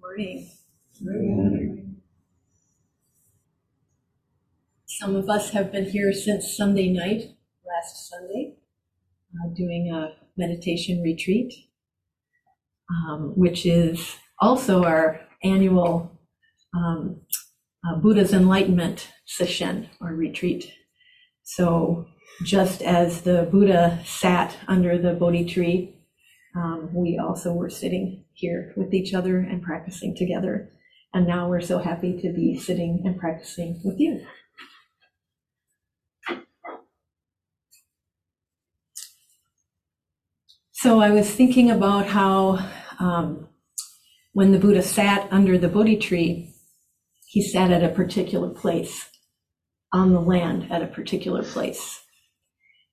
morning. Some of us have been here since Sunday night, last Sunday, uh, doing a meditation retreat, um, which is also our annual um, uh, Buddha's Enlightenment session or retreat. So, just as the Buddha sat under the Bodhi tree, um, we also were sitting here with each other and practicing together. And now we're so happy to be sitting and practicing with you. So I was thinking about how um, when the Buddha sat under the Bodhi tree, he sat at a particular place on the land at a particular place.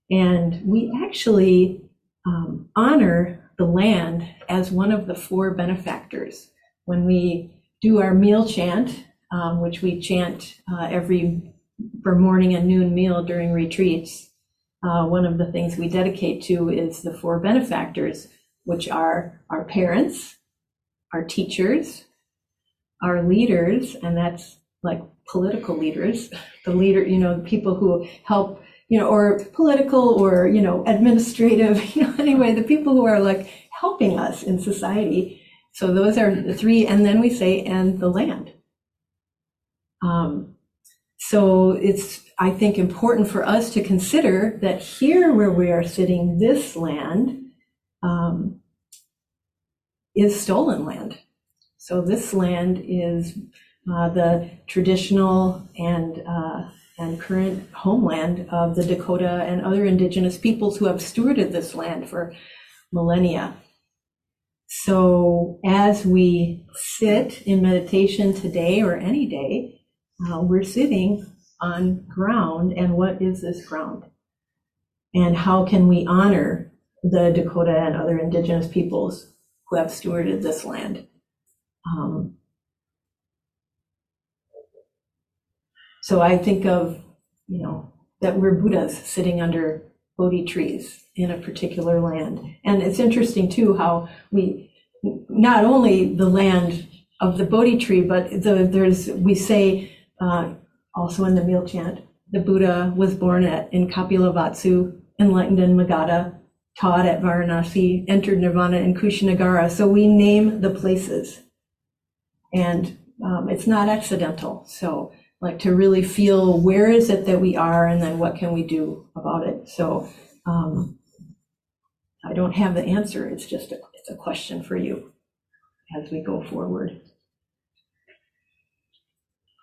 And we actually um, honor the land as one of the four benefactors. When we do our meal chant, um, which we chant uh, every for morning and noon meal during retreats, uh, one of the things we dedicate to is the four benefactors, which are our parents, our teachers, our leaders, and that's like political leaders, the leader, you know, the people who help, you know, or political or, you know, administrative, you know, anyway, the people who are like helping us in society. So those are the three, and then we say, and the land. Um, so it's, I think, important for us to consider that here where we are sitting, this land um, is stolen land. So this land is uh, the traditional and uh, and current homeland of the Dakota and other indigenous peoples who have stewarded this land for millennia. So as we sit in meditation today or any day, uh, we're sitting on ground, and what is this ground? And how can we honor the Dakota and other indigenous peoples who have stewarded this land? Um, so I think of, you know, that we're Buddhas sitting under Bodhi trees in a particular land. And it's interesting too how we, not only the land of the Bodhi tree, but the, there's, we say, uh, also in the meal chant, the Buddha was born at in Kapilavatthu, enlightened in Magadha, taught at Varanasi, entered Nirvana in Kushinagara. So we name the places, and um, it's not accidental. So like to really feel where is it that we are, and then what can we do about it. So um, I don't have the answer. It's just a, it's a question for you as we go forward.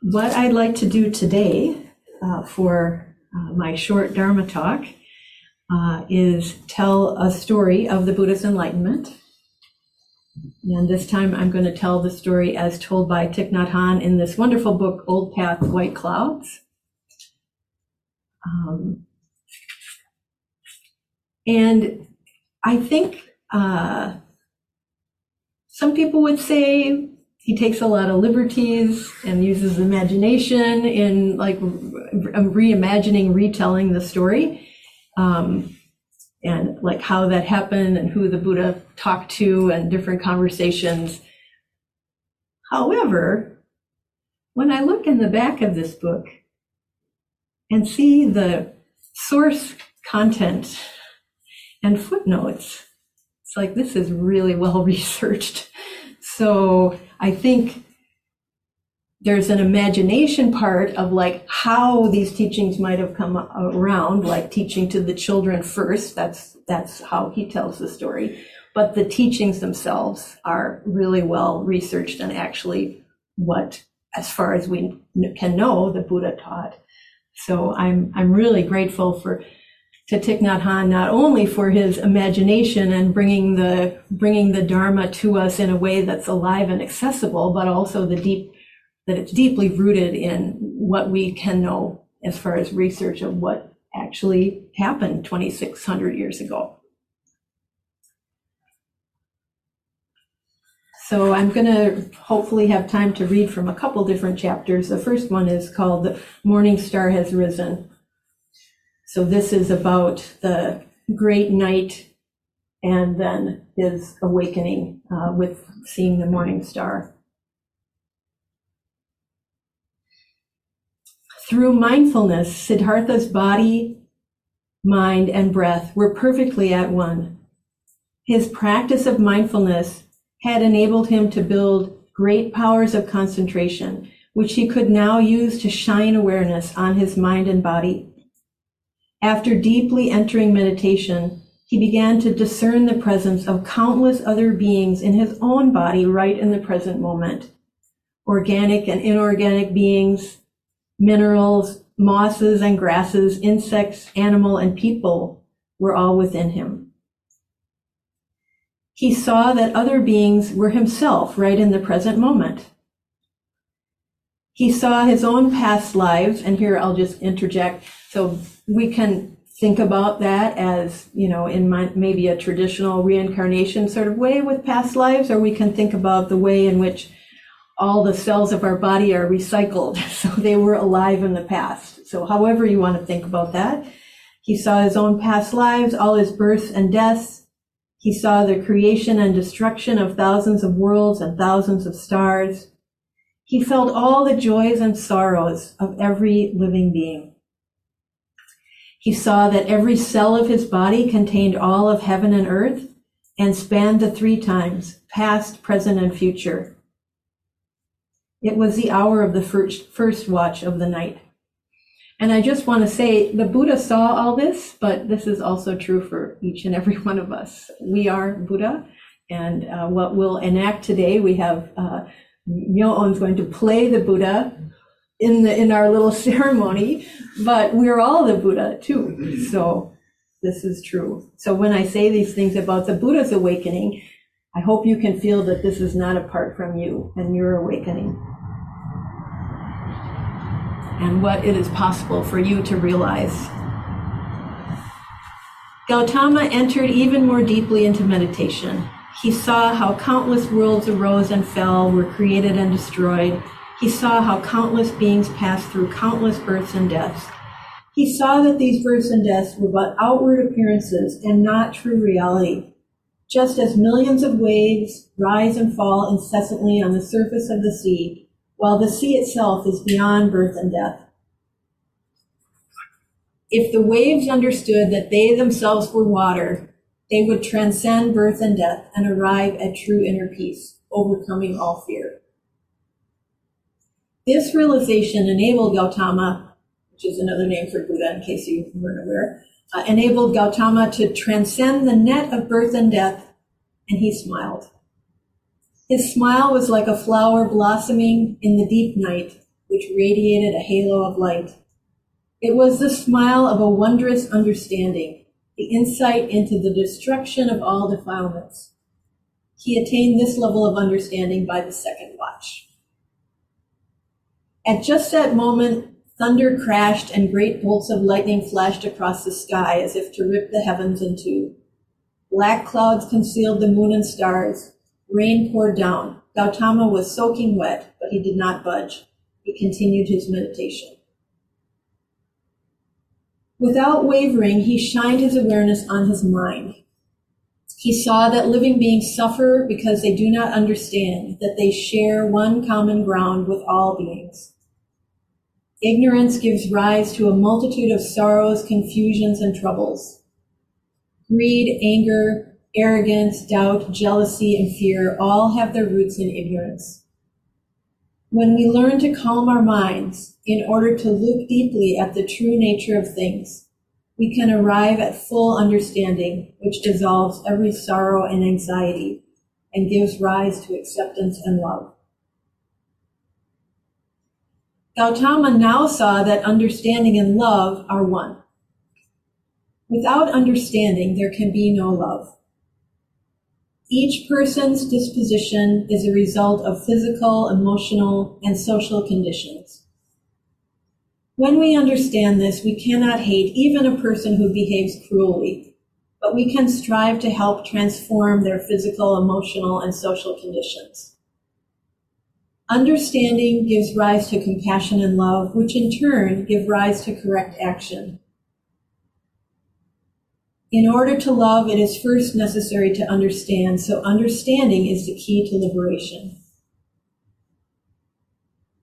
What I'd like to do today uh, for uh, my short Dharma talk uh, is tell a story of the Buddha's enlightenment. And this time I'm going to tell the story as told by Thich Nhat Hanh in this wonderful book, Old Path, White Clouds. Um, and I think uh, some people would say he takes a lot of liberties and uses imagination in like reimagining, retelling the story, um, and like how that happened and who the Buddha talked to and different conversations. However, when I look in the back of this book and see the source content and footnotes, it's like this is really well researched. So I think there's an imagination part of like how these teachings might have come around, like teaching to the children first. That's that's how he tells the story. But the teachings themselves are really well researched and actually what, as far as we can know, the Buddha taught. So I'm I'm really grateful for to Thich Nhat Hanh not only for his imagination and bringing the bringing the Dharma to us in a way that's alive and accessible, but also the deep that it's deeply rooted in what we can know as far as research of what actually happened 2,600 years ago. So I'm going to hopefully have time to read from a couple different chapters. The first one is called "The Morning Star Has Risen." So this is about the great night and then his awakening uh, with seeing the morning star. Through mindfulness, Siddhartha's body, mind, and breath were perfectly at one. His practice of mindfulness had enabled him to build great powers of concentration, which he could now use to shine awareness on his mind and body. After deeply entering meditation, he began to discern the presence of countless other beings in his own body right in the present moment. Organic and inorganic beings, minerals, mosses and grasses, insects, animal, and people were all within him. He saw that other beings were himself right in the present moment. He saw his own past lives, and here I'll just interject. So we can think about that as, you know, in my, maybe a traditional reincarnation sort of way with past lives, or we can think about the way in which all the cells of our body are recycled. So they were alive in the past. So however you want to think about that. He saw his own past lives, all his births and deaths. He saw the creation and destruction of thousands of worlds and thousands of stars. He felt all the joys and sorrows of every living being. He saw that every cell of his body contained all of heaven and earth and spanned the three times, past, present, and future. It was the hour of the first, first watch of the night. And I just want to say the Buddha saw all this, but this is also true for each and every one of us. We are Buddha, and uh, what we'll enact today, we have uh, Myo is going to play the Buddha in the in our little ceremony, but we're all the Buddha too. So this is true. So when I say these things about the Buddha's awakening, I hope you can feel that this is not apart from you and your awakening. And what it is possible for you to realize. Gautama entered even more deeply into meditation. He saw how countless worlds arose and fell, were created and destroyed. He saw how countless beings passed through countless births and deaths. He saw that these births and deaths were but outward appearances and not true reality. Just as millions of waves rise and fall incessantly on the surface of the sea, while the sea itself is beyond birth and death. If the waves understood that they themselves were water, they would transcend birth and death and arrive at true inner peace, overcoming all fear. This realization enabled Gautama, which is another name for Buddha in case you weren't aware, uh, enabled Gautama to transcend the net of birth and death, and he smiled. His smile was like a flower blossoming in the deep night, which radiated a halo of light. It was the smile of a wondrous understanding, the insight into the destruction of all defilements. He attained this level of understanding by the second watch. At just that moment, thunder crashed and great bolts of lightning flashed across the sky as if to rip the heavens in two. Black clouds concealed the moon and stars. Rain poured down. Gautama was soaking wet, but he did not budge. He continued his meditation. Without wavering, he shined his awareness on his mind. He saw that living beings suffer because they do not understand that they share one common ground with all beings. Ignorance gives rise to a multitude of sorrows, confusions, and troubles. Greed, anger, arrogance, doubt, jealousy, and fear all have their roots in ignorance. When we learn to calm our minds in order to look deeply at the true nature of things, we can arrive at full understanding, which dissolves every sorrow and anxiety and gives rise to acceptance and love. Gautama now saw that understanding and love are one. Without understanding, there can be no love. Each person's disposition is a result of physical, emotional, and social conditions. When we understand this, we cannot hate even a person who behaves cruelly, but we can strive to help transform their physical, emotional, and social conditions. Understanding gives rise to compassion and love, which in turn give rise to correct action. In order to love, it is first necessary to understand, so understanding is the key to liberation.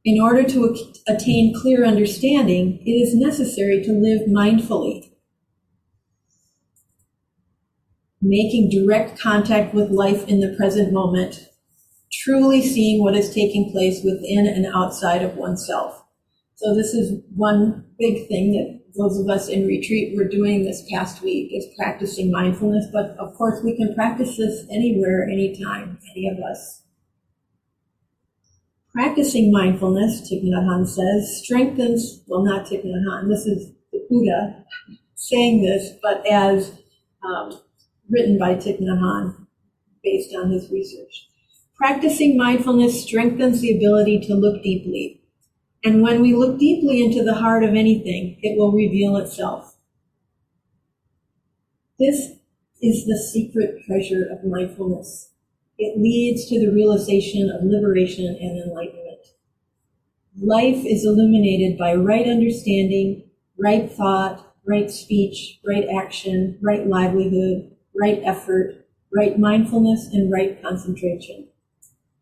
In order to attain clear understanding, it is necessary to live mindfully, making direct contact with life in the present moment, truly seeing what is taking place within and outside of oneself. So this is one big thing that those of us in retreat were doing this past week is practicing mindfulness. But of course, we can practice this anywhere, anytime, any of us. Practicing mindfulness, Thich Nhat Hanh says, strengthens, well, not Thich Nhat Hanh, this is the Buddha saying this, but as um, written by Thich Nhat Hanh based on his research. Practicing mindfulness strengthens the ability to look deeply, and when we look deeply into the heart of anything, it will reveal itself. This is the secret treasure of mindfulness. It leads to the realization of liberation and enlightenment. Life is illuminated by right understanding, right thought, right speech, right action, right livelihood, right effort, right mindfulness, and right concentration.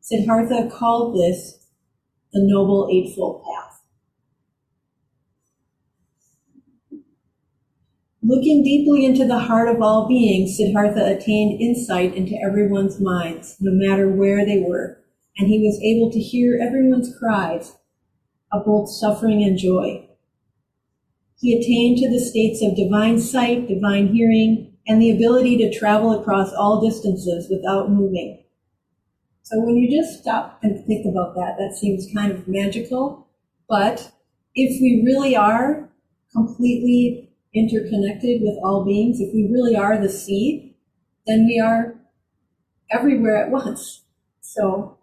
Siddhartha called this the Noble Eightfold Path. Looking deeply into the heart of all beings, Siddhartha attained insight into everyone's minds, no matter where they were, and he was able to hear everyone's cries of both suffering and joy. He attained to the states of divine sight, divine hearing, and the ability to travel across all distances without moving. So when you just stop and think about that, that seems kind of magical. But if we really are completely interconnected with all beings, if we really are the seed, then we are everywhere at once. So,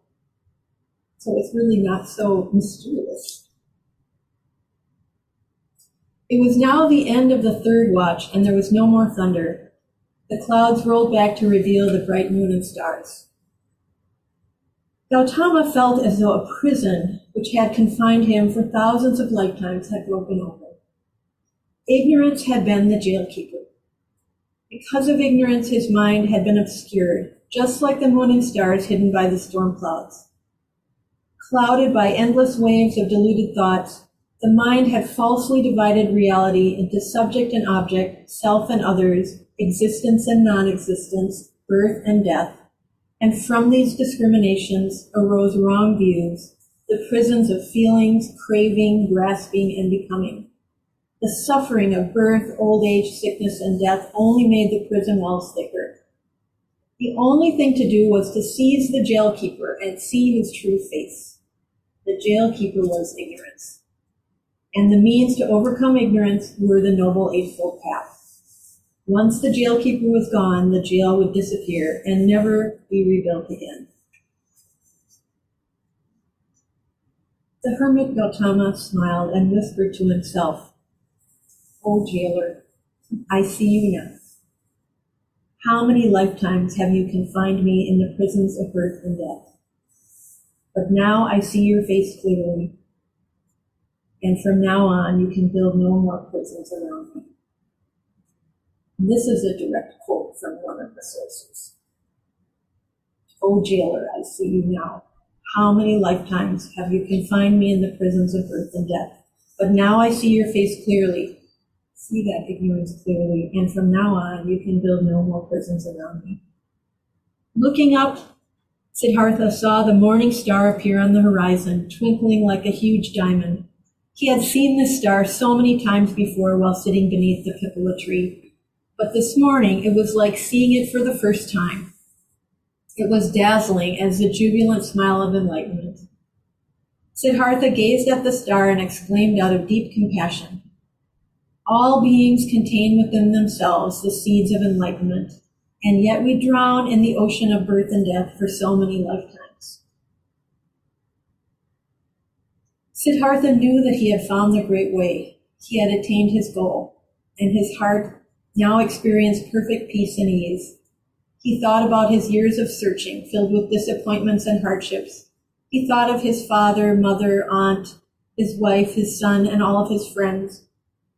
so it's really not so mysterious. It was now the end of the third watch, and there was no more thunder. The clouds rolled back to reveal the bright moon and stars. Gautama felt as though a prison which had confined him for thousands of lifetimes had broken open. Ignorance had been the jailkeeper. Because of ignorance, his mind had been obscured, just like the moon and stars hidden by the storm clouds. Clouded by endless waves of deluded thoughts, the mind had falsely divided reality into subject and object, self and others, existence and non-existence, birth and death, and from these discriminations arose wrong views, the prisons of feelings, craving, grasping, and becoming. The suffering of birth, old age, sickness, and death only made the prison walls thicker. The only thing to do was to seize the jailkeeper and see his true face. The jailkeeper was ignorance. And the means to overcome ignorance were the Noble Eightfold Path. Once the jailkeeper was gone, the jail would disappear and never be rebuilt again. The hermit Gautama smiled and whispered to himself, O jailer, I see you now. How many lifetimes have you confined me in the prisons of birth and death? But now I see your face clearly, and from now on you can build no more prisons around me. This is a direct quote from one of the sources. O jailer, I see you now. How many lifetimes have you confined me in the prisons of birth and death? But now I see your face clearly. See that ignorance clearly, and from now on you can build no more prisons around me. Looking up, Siddhartha saw the morning star appear on the horizon, twinkling like a huge diamond. He had seen this star so many times before while sitting beneath the pippala tree, but this morning it was like seeing it for the first time. It was dazzling as the jubilant smile of enlightenment. Siddhartha gazed at the star and exclaimed out of deep compassion, All beings contain within themselves the seeds of enlightenment, and yet we drown in the ocean of birth and death for so many lifetimes. Siddhartha knew that he had found the great way. He had attained his goal, and his heart now experienced perfect peace and ease. He thought about his years of searching, filled with disappointments and hardships. He thought of his father, mother, aunt, his wife, his son, and all of his friends.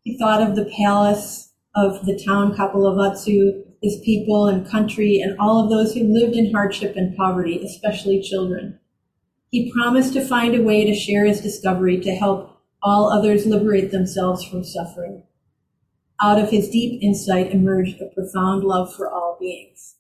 He thought of the palace of the town Kapilavatthu, his people and country, and all of those who lived in hardship and poverty, especially children. He promised to find a way to share his discovery to help all others liberate themselves from suffering. Out of his deep insight emerged a profound love for all beings.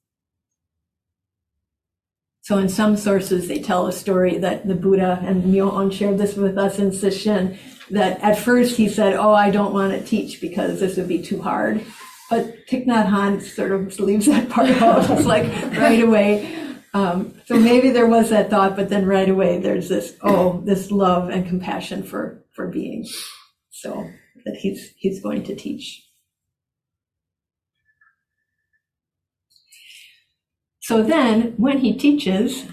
So in some sources, they tell a story that the Buddha, and Myo shared this with us in Sesshin, that at first he said, oh, I don't want to teach because this would be too hard. But Thich Nhat Hanh sort of leaves that part out. It's like right away. Um, so maybe there was that thought, but then right away there's this, oh, this love and compassion for, for beings. So that he's, he's going to teach. So then, when he teaches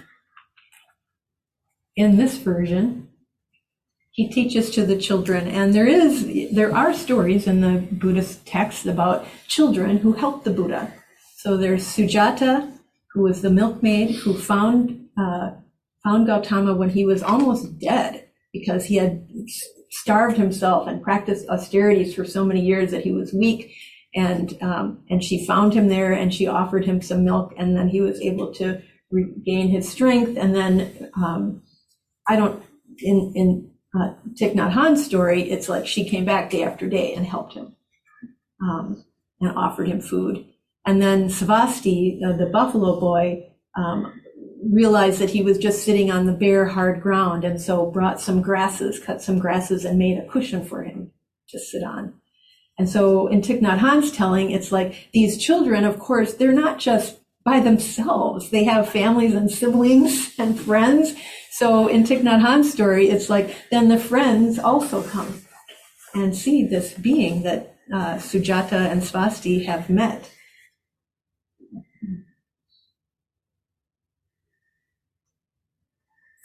in this version, he teaches to the children, and there is there are stories in the Buddhist texts about children who helped the Buddha. So there's Sujata, who was the milkmaid who found uh, found Gautama when he was almost dead because he had starved himself and practiced austerities for so many years that he was weak and um, and she found him there and she offered him some milk and then he was able to regain his strength. And then um, I don't in in uh, Thich Nhat Hanh's story it's like she came back day after day and helped him um, and offered him food. And then Svasti uh, the buffalo boy um, realized that he was just sitting on the bare hard ground and so brought some grasses cut some grasses and made a cushion for him to sit on and so in Thich Nhat Hanh's telling, it's like these children, of course, they're not just by themselves. They have families and siblings and friends. So in Thich Nhat Hanh's story, it's like then the friends also come and see this being that uh, Sujata and Svasti have met.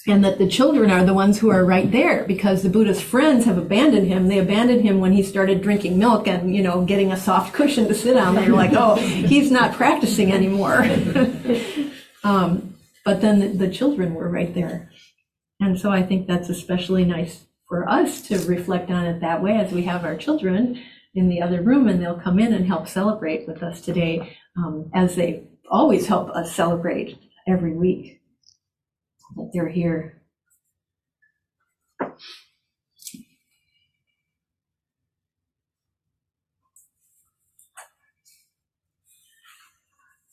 And that the children are the ones who are right there because the Buddha's friends have abandoned him. They abandoned him when he started drinking milk and, you know, getting a soft cushion to sit on. They were like, oh, he's not practicing anymore. um, but then the, the children were right there. And so I think that's especially nice for us to reflect on it that way as we have our children in the other room and they'll come in and help celebrate with us today um, as they always help us celebrate every week that they're here.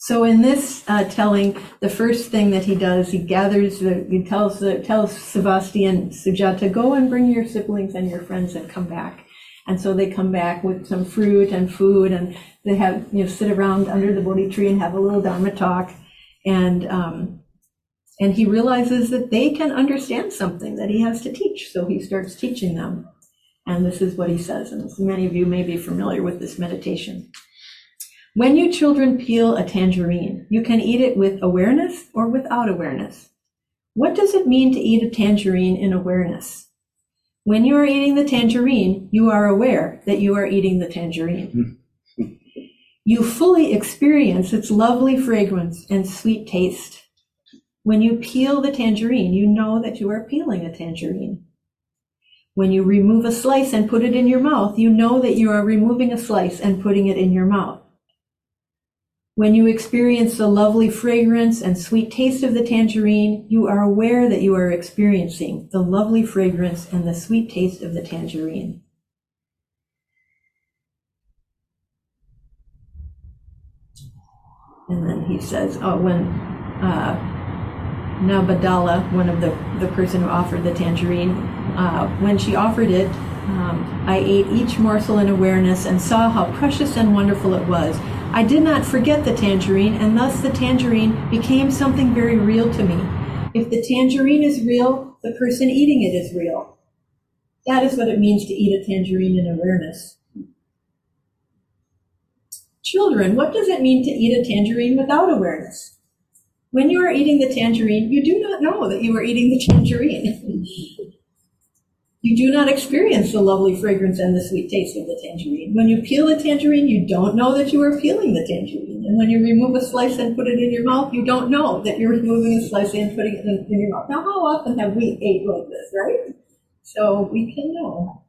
So in this uh, telling, the first thing that he does, he gathers the, he tells the, tells Sebastian Sujata, go and bring your siblings and your friends and come back. And so they come back with some fruit and food, and they have you know sit around under the Bodhi tree and have a little Dharma talk. And um, and he realizes that they can understand something that he has to teach. So he starts teaching them. And this is what he says. And many of you may be familiar with this meditation. When you children peel a tangerine, you can eat it with awareness or without awareness. What does it mean to eat a tangerine in awareness? When you are eating the tangerine, you are aware that you are eating the tangerine. Mm-hmm. you fully experience its lovely fragrance and sweet taste. When you peel the tangerine, you know that you are peeling a tangerine. When you remove a slice and put it in your mouth, you know that you are removing a slice and putting it in your mouth. When you experience the lovely fragrance and sweet taste of the tangerine, you are aware that you are experiencing the lovely fragrance and the sweet taste of the tangerine. And then he says, oh, when uh, Nandabala, one of the, the person who offered the tangerine, uh, when she offered it, um, I ate each morsel in awareness and saw how precious and wonderful it was. I did not forget the tangerine, and thus the tangerine became something very real to me. If the tangerine is real, the person eating it is real. That is what it means to eat a tangerine in awareness. Children, what does it mean to eat a tangerine without awareness? When you are eating the tangerine, you do not know that you are eating the tangerine. you do not experience the lovely fragrance and the sweet taste of the tangerine. When you peel the tangerine, you don't know that you are peeling the tangerine. And when you remove a slice and put it in your mouth, you don't know that you're removing a slice and putting it in, in your mouth. Now, how often have we ate like this, right? So we can know.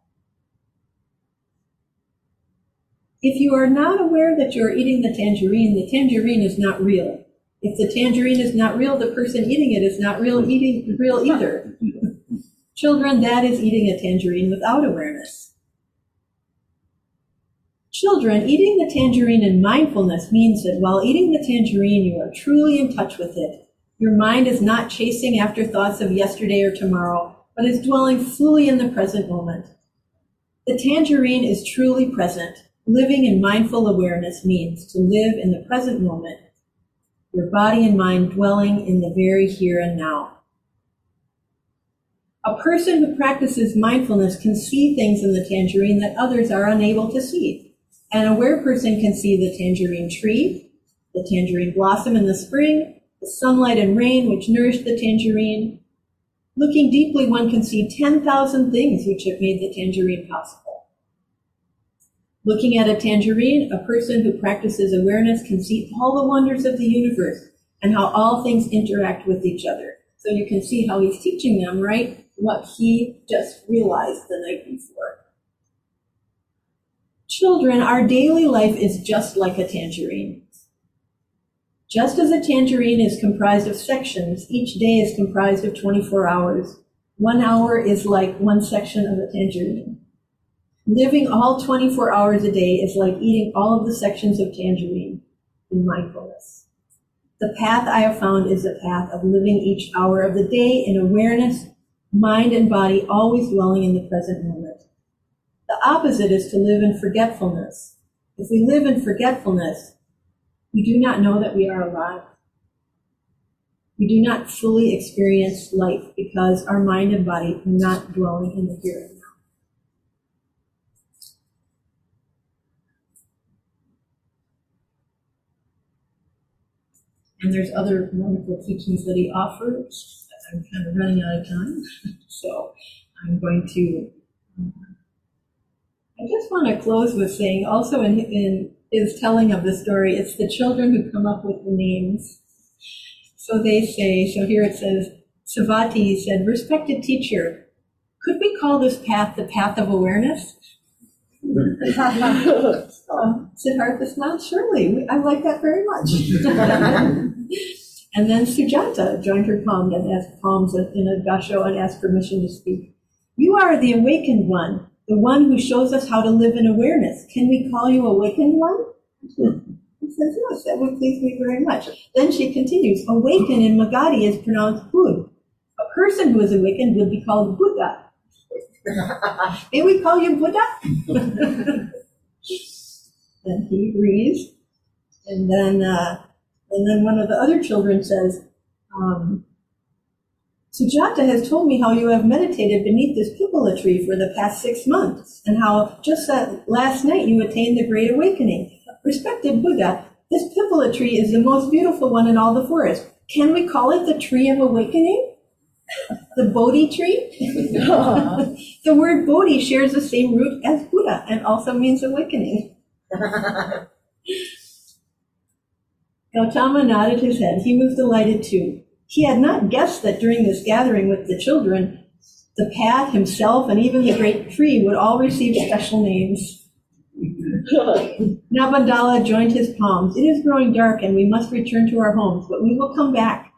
If you are not aware that you're eating the tangerine, the tangerine is not real. If the tangerine is not real, the person eating it is not real eating real either. Children, that is eating a tangerine without awareness. Children, eating the tangerine in mindfulness means that while eating the tangerine, you are truly in touch with it. Your mind is not chasing after thoughts of yesterday or tomorrow, but is dwelling fully in the present moment. The tangerine is truly present. Living in mindful awareness means to live in the present moment, your body and mind dwelling in the very here and now. A person who practices mindfulness can see things in the tangerine that others are unable to see. An aware person can see the tangerine tree, the tangerine blossom in the spring, the sunlight and rain which nourish the tangerine. Looking deeply, one can see 10,000 things which have made the tangerine possible. Looking at a tangerine, a person who practices awareness can see all the wonders of the universe and how all things interact with each other. So you can see how he's teaching them, right? What he just realized the night before. Children, our daily life is just like a tangerine. Just as a tangerine is comprised of sections, each day is comprised of 24 hours. One hour is like one section of a tangerine. Living all 24 hours a day is like eating all of the sections of tangerine in mindfulness. The path I have found is the path of living each hour of the day in awareness, mind and body always dwelling in the present moment. The opposite is to live in forgetfulness. If we live in forgetfulness, we do not know that we are alive. We do not fully experience life because our mind and body are not dwelling in the here and there's other wonderful teachings that he offers. I'm kind of running out of time, so I'm going to. Um, I just want to close with saying also in, in his telling of the story, it's the children who come up with the names. So they say, so here it says, Svasti said, respected teacher, could we call this path the path of awareness? Uh, Siddhartha smiled, surely. I like that very much. and then Sujata joined her palm and asked palms in a gassho and asked permission to speak. You are the awakened one the one who shows us how to live in awareness. Can we call you awakened one? He says, yes, that would please me very much. Then she continues, awaken in Magadhi is pronounced Bud. A person who is awakened would be called Buddha. May we call you Buddha? and he agrees. And then, uh, and then one of the other children says, um, Sujata has told me how you have meditated beneath this pippala tree for the past six months, and how just last night you attained the Great Awakening. Respected Buddha, this pippala tree is the most beautiful one in all the forest. Can we call it the tree of awakening? The Bodhi tree? the word Bodhi shares the same root as Buddha and also means awakening. Gautama nodded his head. He was delighted too. He had not guessed that during this gathering with the children, the path, himself, and even the great tree would all receive special names. Nandabala joined his palms. It is growing dark and we must return to our homes, but we will come back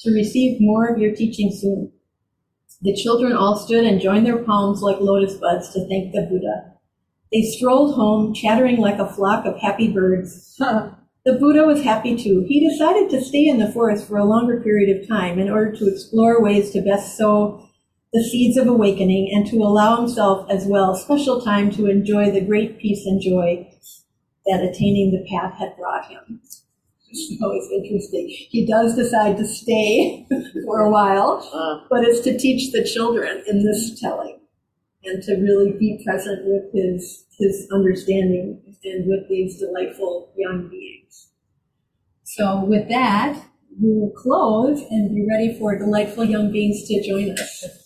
to receive more of your teaching soon. The children all stood and joined their palms like lotus buds to thank the Buddha. They strolled home, chattering like a flock of happy birds. The Buddha was happy too. He decided to stay in the forest for a longer period of time in order to explore ways to best sow the seeds of awakening and to allow himself as well special time to enjoy the great peace and joy that attaining the path had brought him. So it's interesting. He does decide to stay for a while, uh. but it's to teach the children in this telling and to really be present with his his understanding and with these delightful young beings. So with that, we will close and be ready for delightful young beings to join us.